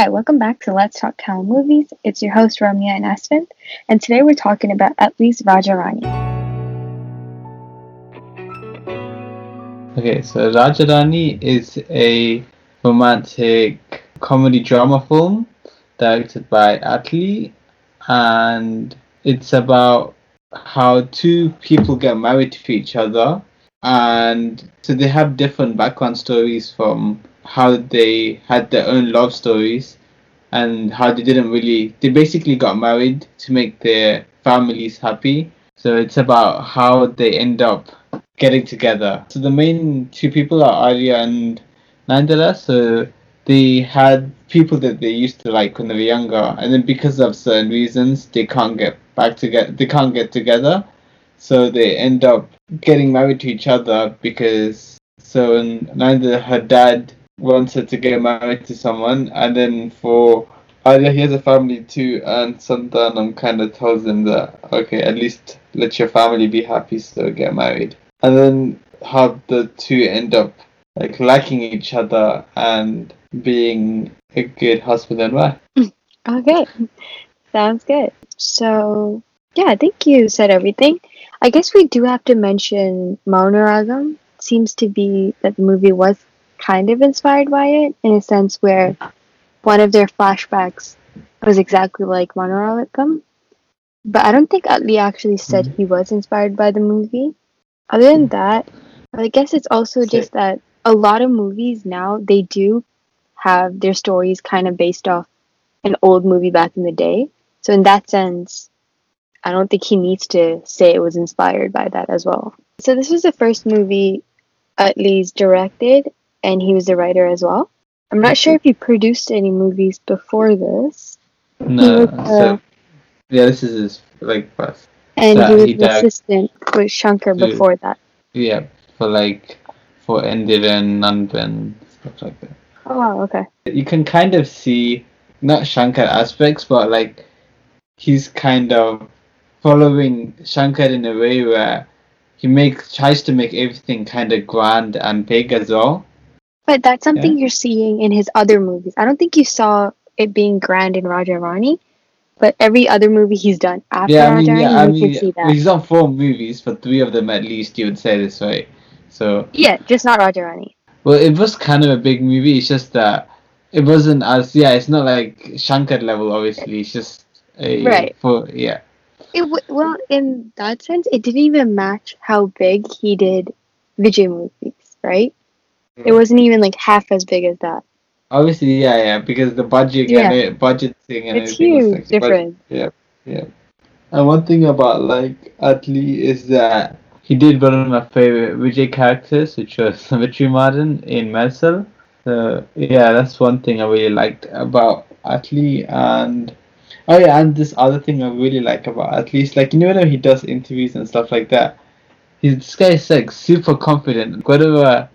Hi, welcome back to Let's Talk Tamil Movies. It's your host Ramya and Asvin, and today we're talking about Atlee's Rajarani. Okay, so Rajarani is a romantic comedy drama film directed by Atlee, and it's about how two people get married to each other, and so they have different background stories from how they had their own love stories and how they didn't really they basically got married to make their families happy. So it's about how they end up getting together. So the main two people are arya and nandala so they had people that they used to like when they were younger. And then because of certain reasons they can't get back together they can't get together. So they end up getting married to each other because so neither her dad wanted to get married to someone, and then for Arya, he has a family too, and Santhanam kind of tells him that okay, at least let your family be happy, so get married. And then how the two end up like liking each other and being a good husband and wife. Okay, sounds good. So yeah, I think you said everything. I guess we do have to mention Mouna Ragam. Seems to be that the movie was kind of inspired by it in a sense where one of their flashbacks was exactly like Mouna Ragam. But I don't think Atlee actually said mm-hmm. he was inspired by the movie. Other than that, I guess it's also just that a lot of movies now they do have their stories kind of based off an old movie back in the day. So in that sense, I don't think he needs to say it was inspired by that as well. So this was the first movie Atlee's directed and he was a writer as well. I'm not sure if he produced any movies before this. No, was, uh, so, yeah, this is his like first. And he was he the assistant with Shankar to, before that. Yeah, for like for Enthiran, Nanban, stuff like that. Oh wow, okay. You can kind of see not Shankar aspects, but like he's kind of following Shankar in a way where he makes tries to make everything kind of grand and big as well. But that's something yeah. you're seeing in his other movies. I don't think you saw it being grand in Rajarani, but every other movie he's done after yeah, I mean, Rajarani, yeah, I mean, can see that. He's done four movies, but three of them at least you would say this way. So yeah, just not Rajarani. Well, it was kind of a big movie. It's just that it wasn't as yeah. It's not like Shankar level. Obviously, it's just a right. For yeah. It w- well, in that sense, it didn't even match how big he did Vijay movies, right? It mm. wasn't even like half as big as that. Obviously, yeah, yeah, because the budget yeah. and it, budget thing and it's huge, like, different. yeah, yeah. And one thing about like Atlee is that he did one of my favorite Vijay characters, which was Vetrimaran in Mersal. So yeah, that's one thing I really liked about Atlee and oh yeah, and this other thing I really like about Atlee, like you know when he does interviews and stuff like that, he's this guy is like super confident. Whatever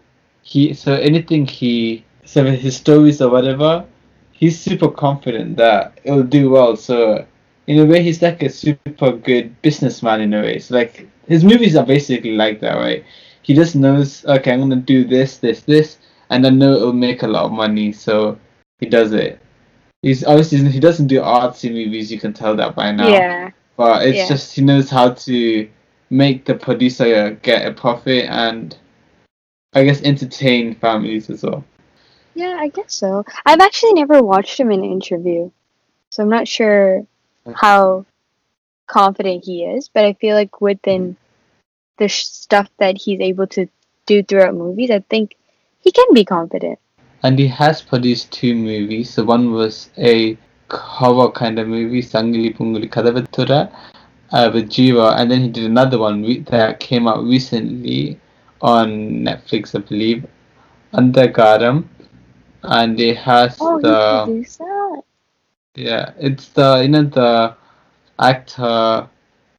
he so anything he so his stories or whatever, he's super confident that it'll do well. So in a way, he's like a super good businessman in a way. So like his movies are basically like that, right? He just knows, okay, I'm gonna do this, this, this, and I know it'll make a lot of money, so he does it. He's obviously he doesn't do artsy movies. You can tell that by now. Yeah. But it's yeah. just he knows how to make the producer get a profit and I guess entertain families as well. Yeah, I guess so. I've actually never watched him in an interview, so I'm not sure how confident he is. But I feel like within the sh- stuff that he's able to do throughout movies, I think he can be confident. And he has produced two movies. So one was a horror kind of movie, Sangili Bungili Kadhava Thorae, uh, with Jiiva, and then he did another one that came out recently on Netflix, I believe, Andhakaram, and it has oh, the yeah, it's the you know the actor,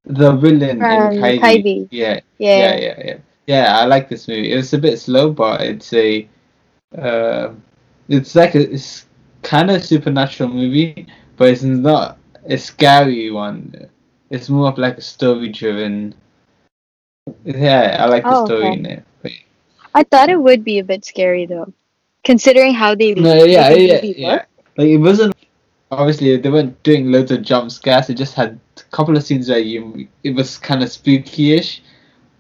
the villain um, in Kaidi. Yeah, yeah, yeah, yeah, yeah. Yeah, I like this movie. It's a bit slow, but it's a, uh, it's like a, it's kind of supernatural movie, but it's not a scary one. It's more of like a story-driven yeah, I like the oh, story okay. in it. But... I thought it would be a bit scary though, considering how they. No, yeah, yeah, yeah. like it wasn't obviously they weren't doing loads of jump scares. It just had a couple of scenes where you it was kind of spooky-ish,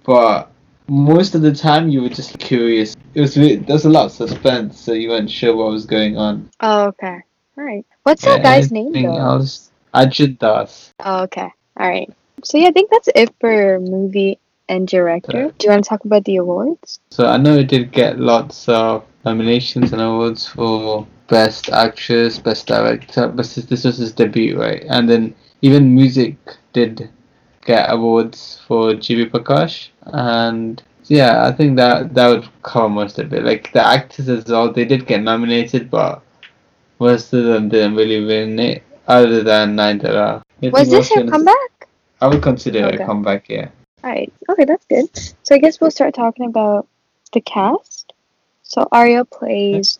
but most of the time you were just curious. It was there was a lot of suspense, so you weren't sure what was going on. Oh, okay. All right. What's that guy's name though? else? Arjun Das. Oh, okay. All right. So yeah, I think that's it for movie and director. Do you want to talk about the awards? So I know it did get lots of nominations and awards for best actress, best director, but this was his debut, right? And then even music did get awards for GV Prakash, and yeah, I think that that would cover most of it. Like the actors as well, they did get nominated, but most of them didn't really win it, other than Nayanthara. Was this her comeback? I would consider it Okay. a comeback, yeah. All right. Okay, that's good. So I guess we'll start talking about the cast. So Arya plays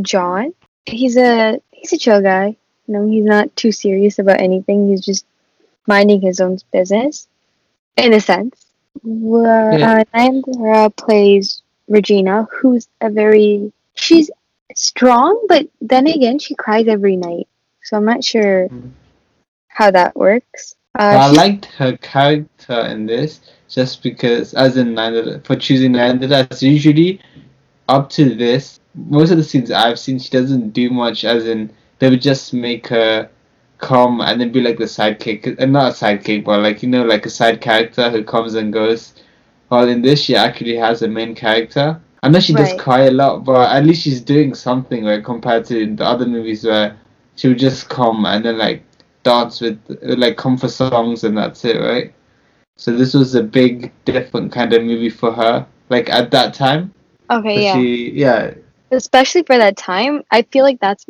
John. He's a he's a chill guy. You know, he's not too serious about anything. He's just minding his own business, in a sense. Where Yeah. uh, plays Regina, who's a very she's strong, but then again, she cries every night. So I'm not sure Mhm. how that works. Uh, I she's- liked her character in this just because, as in Nandita, for choosing Nandita, as usually up to this, most of the scenes I've seen, she doesn't do much. As in, they would just make her come and then be like the sidekick, and not a sidekick, but like you know, like a side character who comes and goes. While in this, she actually has a main character. I know she does cry a lot, but at least she's doing something, right? Compared to the other movies where she would just come and then like dance with like comfort songs and that's it, right? So this was a big, different kind of movie for her. Like at that time, okay, yeah. she yeah especially for that time i feel like that's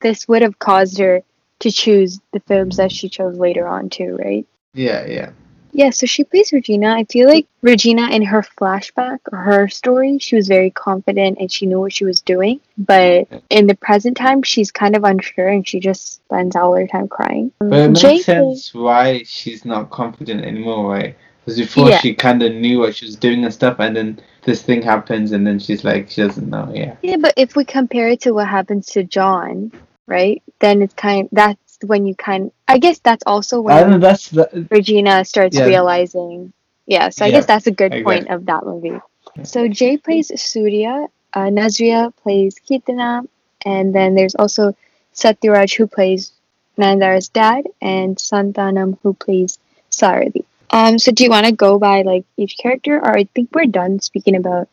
this would have caused her to choose the films that she chose later on too right yeah yeah yeah so she plays regina i feel like regina in her flashback or her story she was very confident and she knew what she was doing but in the present time she's kind of unsure and she just spends all her time crying But it makes Jake sense why she's not confident anymore, right? Because before Yeah. she kind of knew what she was doing and stuff, and then this thing happens, and then she's like she doesn't know. Yeah. yeah but if we compare it to what happens to john right then it's kind that's when you kind i guess that's also when I don't know. That's the Regina starts Yeah. realizing. Yeah, so I Yeah, guess that's a good I point guess. of that movie. Yeah. So Jai plays Surya, uh, Nazria plays Keerthana, and then there's also Satyaraj who plays Nandara's dad, and Santanam who plays Sarathi. Um, so do you want to go by like each character, or I think we're done speaking about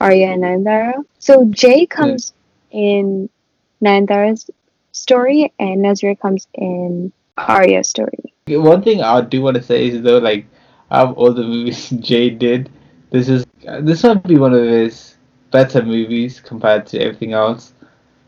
Arya and Nandara. So Jai comes in Nandara's story, and Nazria comes in Arya's story. one thing I do want to say is though, like out of all the movies Jai did, this is this might be one of his better movies compared to everything else.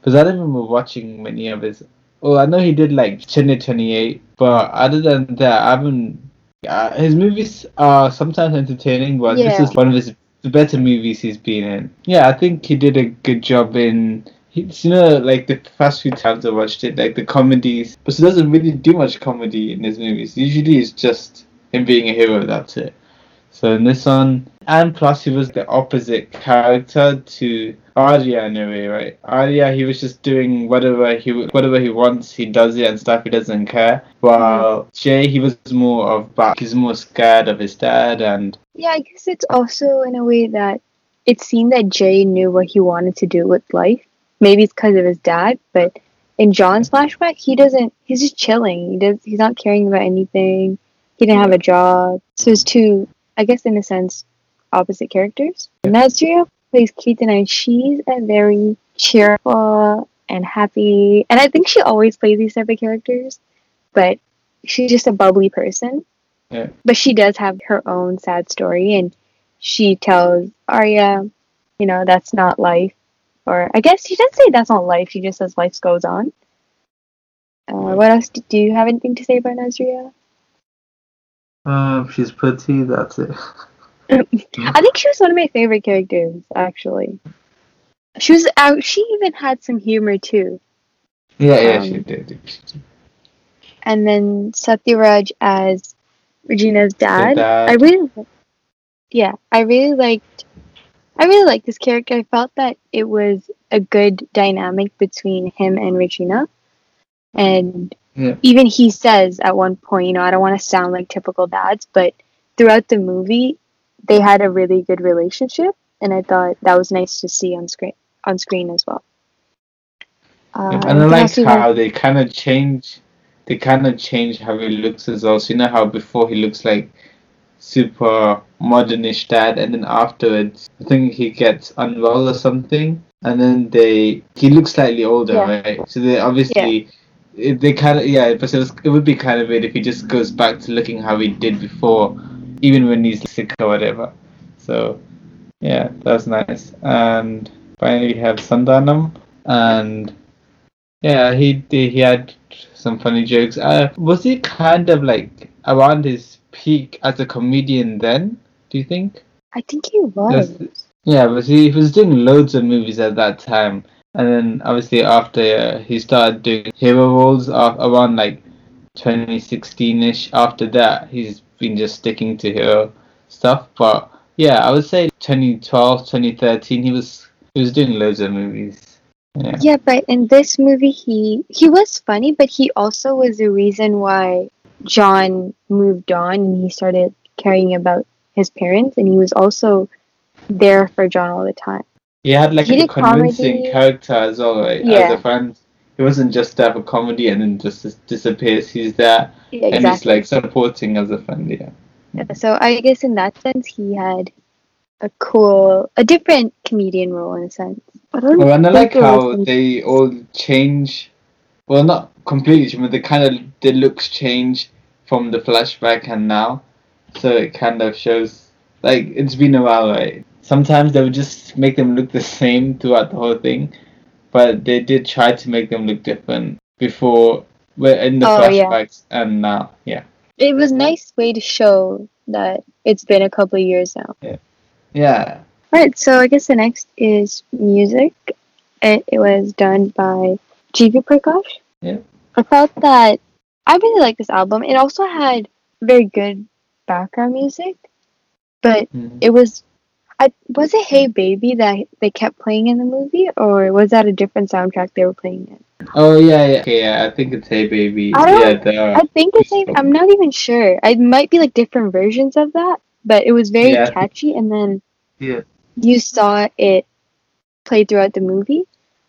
Because I don't remember watching many of his. Well, I know he did like Chennai 28, but other than that, I haven't. Uh, his movies are sometimes entertaining, but this is one of his the better movies he's been in. Yeah, I think he did a good job in. He's, you know, like the first few times I watched it, like the comedies, but he doesn't really do much comedy in his movies. Usually, it's just him being a hero. That's it. So in this one, and plus he was the opposite character to Arya in a way, right? Arya, he was just doing whatever he whatever he wants, he does it and stuff. He doesn't care. While Jai, he was more of back. He's more scared of his dad, and Yeah, I guess it's also in a way that it seemed that Jai knew what he wanted to do with life. Maybe it's because of his dad, but in John's flashback, he doesn't. He's just chilling. He does. He's not caring about anything. He didn't have a job. So it's two, I guess, in a sense, opposite characters. Nazria plays Keaton, and I she's a very cheerful and happy. And I think she always plays these type of characters, but she's just a bubbly person Yeah. but she does have her own sad story and she tells Arya, you know, that's not life. Or I guess she doesn't say that's not life, she just says life goes on. Uh, what else? Do do you have anything to say about Nazria? um, she's pretty. That's it. I think she was one of my favorite characters, actually. She was out. She even had some humor too. Yeah, yeah, Um, she did. And then Satyaraj as Regina's dad. dad. I really, yeah, I really liked I really like this character. I felt that it was a good dynamic between him and Regina. And Yeah. even he says at one point, you know, I don't want to sound like typical dads, but throughout the movie, they had a really good relationship, and I thought that was nice to see on screen on screen as well. Uh, and I like how they kind of change. They kind of change how he looks as well. So you know how before he looks like super modernish dad, and then afterwards, I think he gets unwell or something, and then they he looks slightly older, Yeah. right? So they obviously. it- They kind of yeah, but it, was, it would be kind of weird if he just goes back to looking how he did before, even when he's sick or whatever. So yeah, that's nice. And finally, we have Santhanam, and yeah, he he had some funny jokes. Uh, was he kind of like around his peak as a comedian then? Do you think? I think he was. Yeah, but he, he was doing loads of movies at that time, and then obviously after uh, he started doing hero roles uh, around like 2016ish. After that, he's been just sticking to hero stuff. But yeah, I would say 2012, 2013, he was he was doing loads of movies. Yeah. Yeah, but in this movie, he he was funny, but he also was the reason why John moved on and he started caring about his parents, and he was also there for John all the time. He had like He a convincing comedy. character as well, right? Yeah. As a friend. He wasn't just there for comedy and then just dis- disappears. He's there Yeah, and he's like supporting as a friend, yeah. Yeah, so I guess in that sense, he had a cool, a different comedian role in a sense. I don't Oh, and I like think it was how they all change. Well, not completely, but they kind of the looks change from the flashback and now, so it kind of shows like it's been a while, right? Sometimes they would just make them look the same throughout the whole thing, but they did try to make them look different before, well, in the Oh, yeah. and now, yeah, It was a nice way to show that it's been a couple of years now. yeah. Alright, so I guess the next is music. It, it was done by G.V. Prakash. Yeah. I felt that I really like this album. It also had very good background music, but Mhm. it was. I was it Hey Baby that they kept playing in the movie, or was that a different soundtrack they were playing in? Oh yeah, yeah, okay, yeah. I think it's Hey Baby. I don't- yeah, they are. I think it's. Hey, I'm not even sure. It might be like different versions of that, but it was very Yeah. catchy. And then Yeah. you saw it play throughout the movie.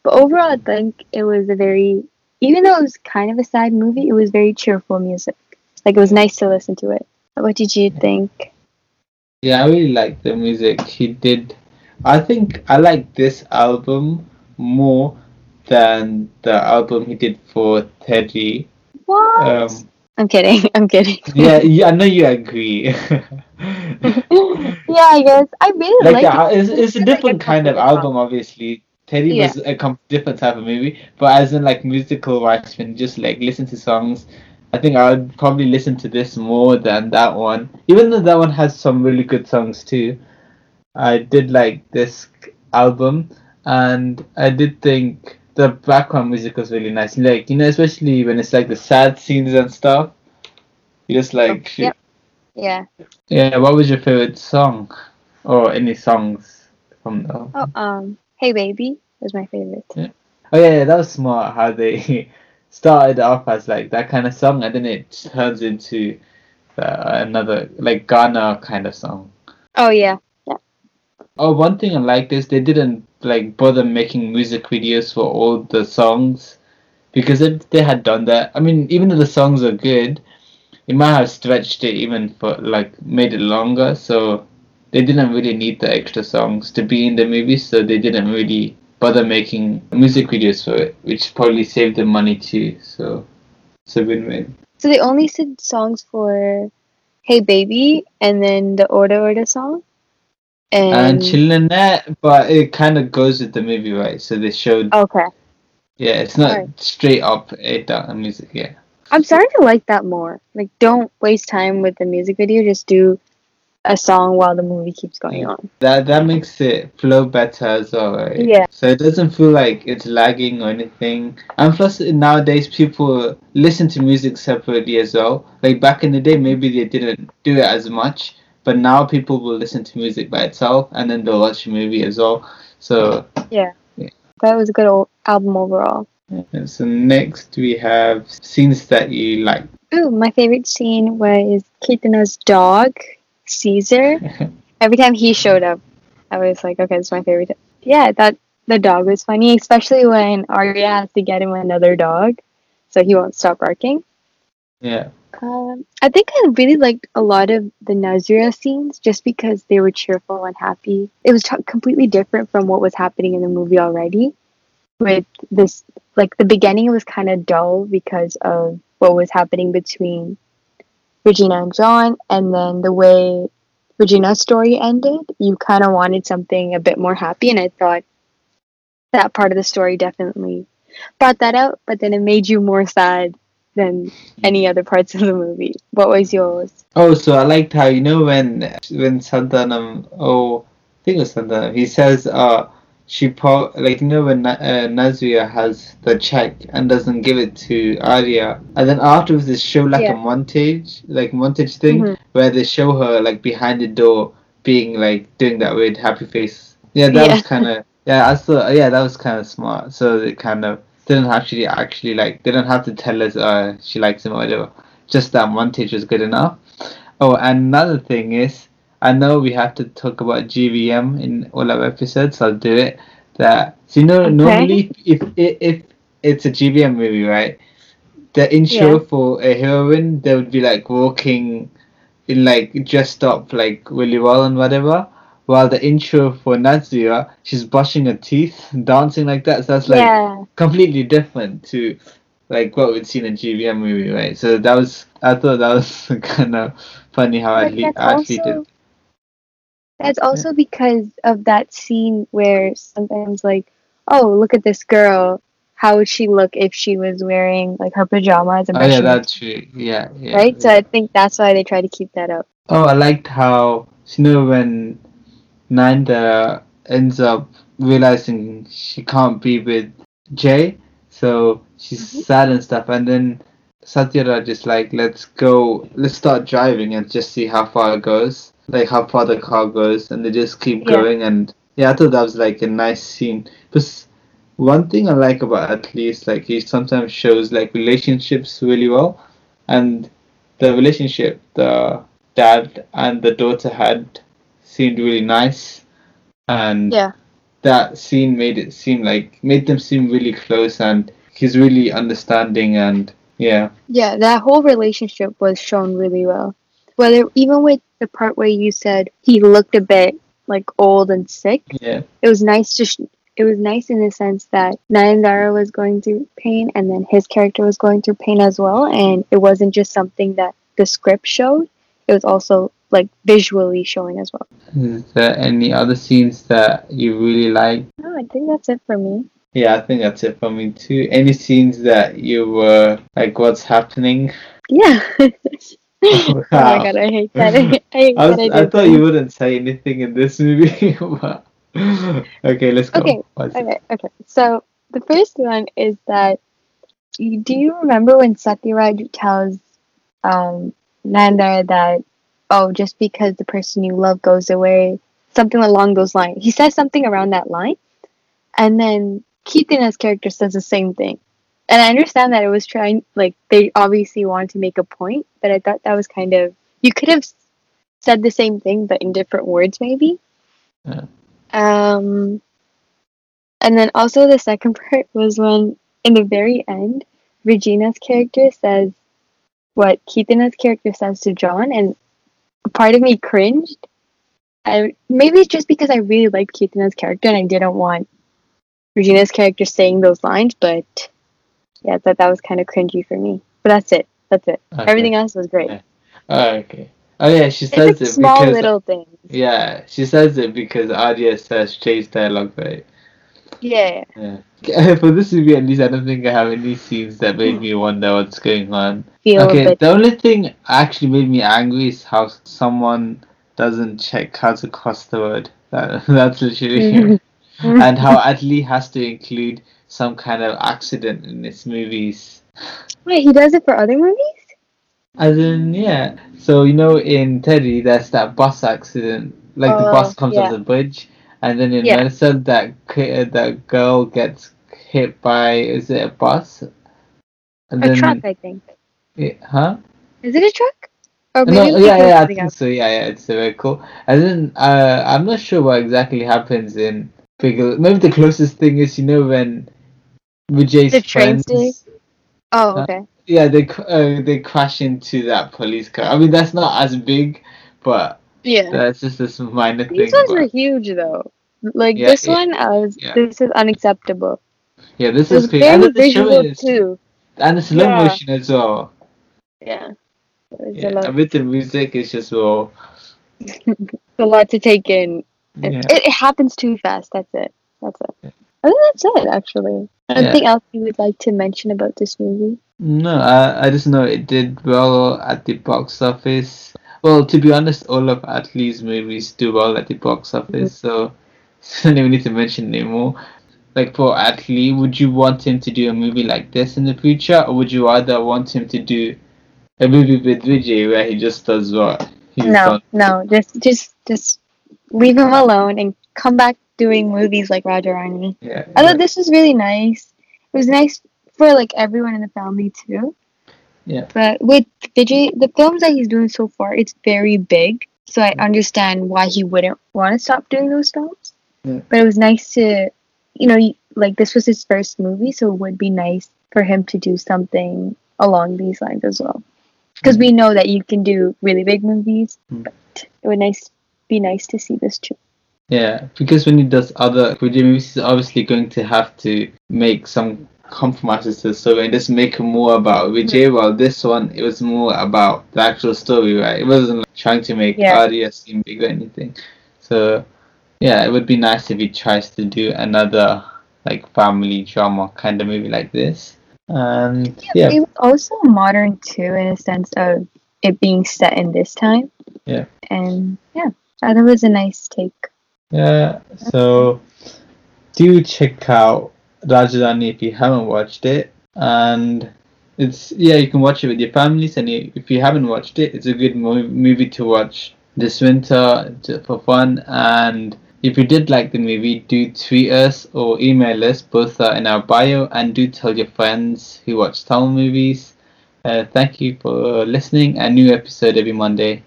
But overall, I think it was a very, even though it was kind of a sad movie, it was very cheerful music. Like it was nice to listen to it. What did you think? Yeah, I really like the music he did. I think I like this album more than the album he did for Teddy. What? Um, I'm kidding. I'm kidding. yeah, yeah, I know you agree. yeah, I guess I really like like, uh, it. it's, it's a It's like different kind of of album, obviously. Teddy Yeah. was a com- different type of movie, but as in like musical wise, when just like listen to songs, I think I would probably listen to this more than that one. Even though that one has some really good songs too, I did like this album, and I did think the background music was really nice. Like you know, especially when it's like the sad scenes and stuff. You just like Oh, yep. Yeah. yeah. What was your favorite song, or any songs from the? Oh, um, Hey Baby was my favorite. Yeah. Oh yeah, yeah, that was smart how they started off as like that kind of song and then it turns into uh, another like gaana kind of song. Oh yeah. Oh, one thing I liked is they didn't like bother making music videos for all the songs because if they had done that, I mean, even though the songs are good, it might have stretched it even for like made it longer. So they didn't really need the extra songs to be in the movie, so they didn't really bother making music videos for it, which probably saved them money too. So it's a win-win. So they only did songs for Hey Baby and then the Order Order song. And, And chillin' that, but it kind of goes with the movie, right? So they showed, okay. yeah, it's not Alright. straight up a da- music, yeah. I'm starting to like that more. Like don't waste time with the music video, just do a song while the movie keeps going on. That that makes it flow better as well, right? Yeah. So it doesn't feel like it's lagging or anything. And plus, nowadays people listen to music separately as well. Like back in the day, maybe they didn't do it as much, but now people will listen to music by itself and then they'll watch a movie as well. So Yeah. Yeah. That was a good old album overall. and so next we have scenes that you like. Ooh, my favorite scene was Keerthana's dog, Caesar. Every time he showed up, I was like, okay, it's my favorite. Yeah, I thought the dog was funny, especially when Arya has to get him another dog, so he won't stop barking. yeah. Um, I think I really liked a lot of the Nazria scenes just because they were cheerful and happy. It was t- completely different from what was happening in the movie already. With this, like the beginning was kind of dull because of what was happening between Regina and John, and then the way Regina's story ended, you kind of wanted something a bit more happy, and I thought that part of the story definitely brought that out, but then it made you more sad than any other parts of the movie. What was yours? Oh, so I liked how you know when when Santhanam oh I think it was Santhanam he says uh she po like you know when Na- uh, Nazria has the check and doesn't give it to Arya and then afterwards they show like Yeah. a montage like montage thing Mhm. where they show her like behind the door being like doing that weird happy face yeah that Yeah. was kind of yeah I thought yeah that was kind of smart so they kind of didn't actually actually like they don't have to tell us uh she likes him or whatever just that montage was good enough Oh, and another thing is, I know we have to talk about GVM in all our episodes. I'll do it. That so you know Okay. normally if if if it's a GVM movie, right? The intro Yeah. for a heroine, they would be like walking in like dressed up like really well and whatever. While the intro for Nazria, she's brushing her teeth, dancing like that. So that's like yeah, completely different to like what we'd seen in a GVM movie, right? So that was I thought that was kind of funny how but that's actually also did. That's also because of that scene where sometimes like, oh, look at this girl. How would she look if she was wearing like her pajamas and Oh yeah, that's true. Yeah, yeah. right? So. I think that's why they try to keep that up. Oh, I liked how you know when Nanda ends up realizing she can't be with Jai, so she's Mhm. sad and stuff, and then Satyaraj is like, "Let's go, let's start driving and just see how far it goes, like how far the car goes," and they just keep Yeah. going, and yeah, I thought that was like a nice scene. But one thing I like about at least like he sometimes shows like relationships really well, and the relationship the dad and the daughter had seemed really nice and Yeah. that scene made it seem like made them seem really close and he's really understanding and yeah Yeah, that whole relationship was shown really well. Whether even with the part where you said he looked a bit like old and sick, yeah it was nice to. Sh- it was nice in the sense that Nayanthara was going through pain, and then his character was going through pain as well, and it wasn't just something that the script showed. It was also like visually showing as well. Hmm. is there any other scenes that you really like No, I think that's it for me. yeah i think that's it for me too any scenes that you were like what's happening Yeah. Oh my god, I hate that. I, hate I, was, that I I thought that. you wouldn't say anything in this movie but okay let's go Okay, What's it? Okay, okay. So the first one is that you- do you remember when Satyaraj tells um Nanda that oh just because the person you love goes away something along those lines. He says something around that line and then Keerthana's character says the same thing. And I understand that it was trying like they obviously wanted to make a point, but I thought that was kind of you could have said the same thing but in different words maybe. Yeah. Um and then also the second part was when in the very end, Regina's character says what Keerthana's character says to John and a part of me cringed. I maybe it's just because I really liked Keerthana's character and I didn't want Regina's character saying those lines, but yeah, thought that was kind of cringy for me. But that's it. That's it. Okay. Everything else was great. Yeah. Oh, okay. Oh yeah, she says like it small because little things. yeah, she says it because Adia says chase dialogue, right? Yeah. Yeah. For this movie, at least, I don't think I have any scenes that made me wonder what's going on. Feel Okay, the only thing actually made me angry is how someone doesn't check how to cross the word. That, that's literally and how Atlee has to include some kind of accident in his movies. Wait, he does it for other movies? As in, yeah. So you know, in Teddy, there's that bus accident. Like the Oh, bus comes yeah. off the bridge, and then in Yeah. Medicine, that that girl gets hit by is it a bus? And A truck, I think. Yeah, huh? Is it a truck? Or No, yeah, yeah, I think else. so. Yeah, yeah, it's very cool. And then uh, I'm not sure what exactly happens in Bigil. Maybe the closest thing is you know when Vijay's The train friends. Oh, Uh, okay. Yeah, they uh, they crash into that police car. I mean, that's not as big, but Yeah. that's just this minor thing. These ones but- are huge though. Like Yeah, this one, I was. yeah. This is unacceptable. yeah, this It was is crazy. And the show visual is too. and the slow motion as well. Yeah. Yeah, and with the music, it's just well, a lot to take in. It, it happens too fast. That's it. That's it. Yeah. I think that's it. Actually, Yeah. anything else you would like to mention about this movie? No, I, I just know it did well at the box office. Well, to be honest, all of Atlee's movies do well at the box office, mm-hmm. so I don't even need to mention anymore. Like for Atlee, would you want him to do a movie like this in the future, or would you rather want him to do a movie with Vijay where he just does what no, done? no. Just, just, just leave him alone and come back doing movies like Raja Rani. Yeah, I thought this was really nice. It was nice for like everyone in the family too. Yeah. But with Vijay, the films that he's doing so far, it's very big. So I understand why he wouldn't want to stop doing those films. Yeah. But it was nice to, you know, like this was his first movie, so it would be nice for him to do something along these lines as well. Because we know that you can do really big movies, Mm. but it would nice be nice to see this too. Yeah, because when he does other Vijay movies, he's obviously going to have to make some compromises to the story and just make it more about Vijay. Mm-hmm. While this one, it was more about the actual story, right? It wasn't like trying to make Yeah. Arya seem big or anything. So, yeah, it would be nice if he tries to do another like family drama kind of movie like this. And yeah, It was also modern too, in a sense of it being set in this time. Yeah. And yeah, it was a nice take. Yeah, so do check out Raja Rani if you haven't watched it, and it's yeah you can watch it with your families, and if you haven't watched it, it's a good movie to watch this winter for fun. And if you did like the movie, do tweet us or email us. Both are in our bio, and do tell your friends who watch Tamil movies. Uh, thank you for listening. A new episode every Monday.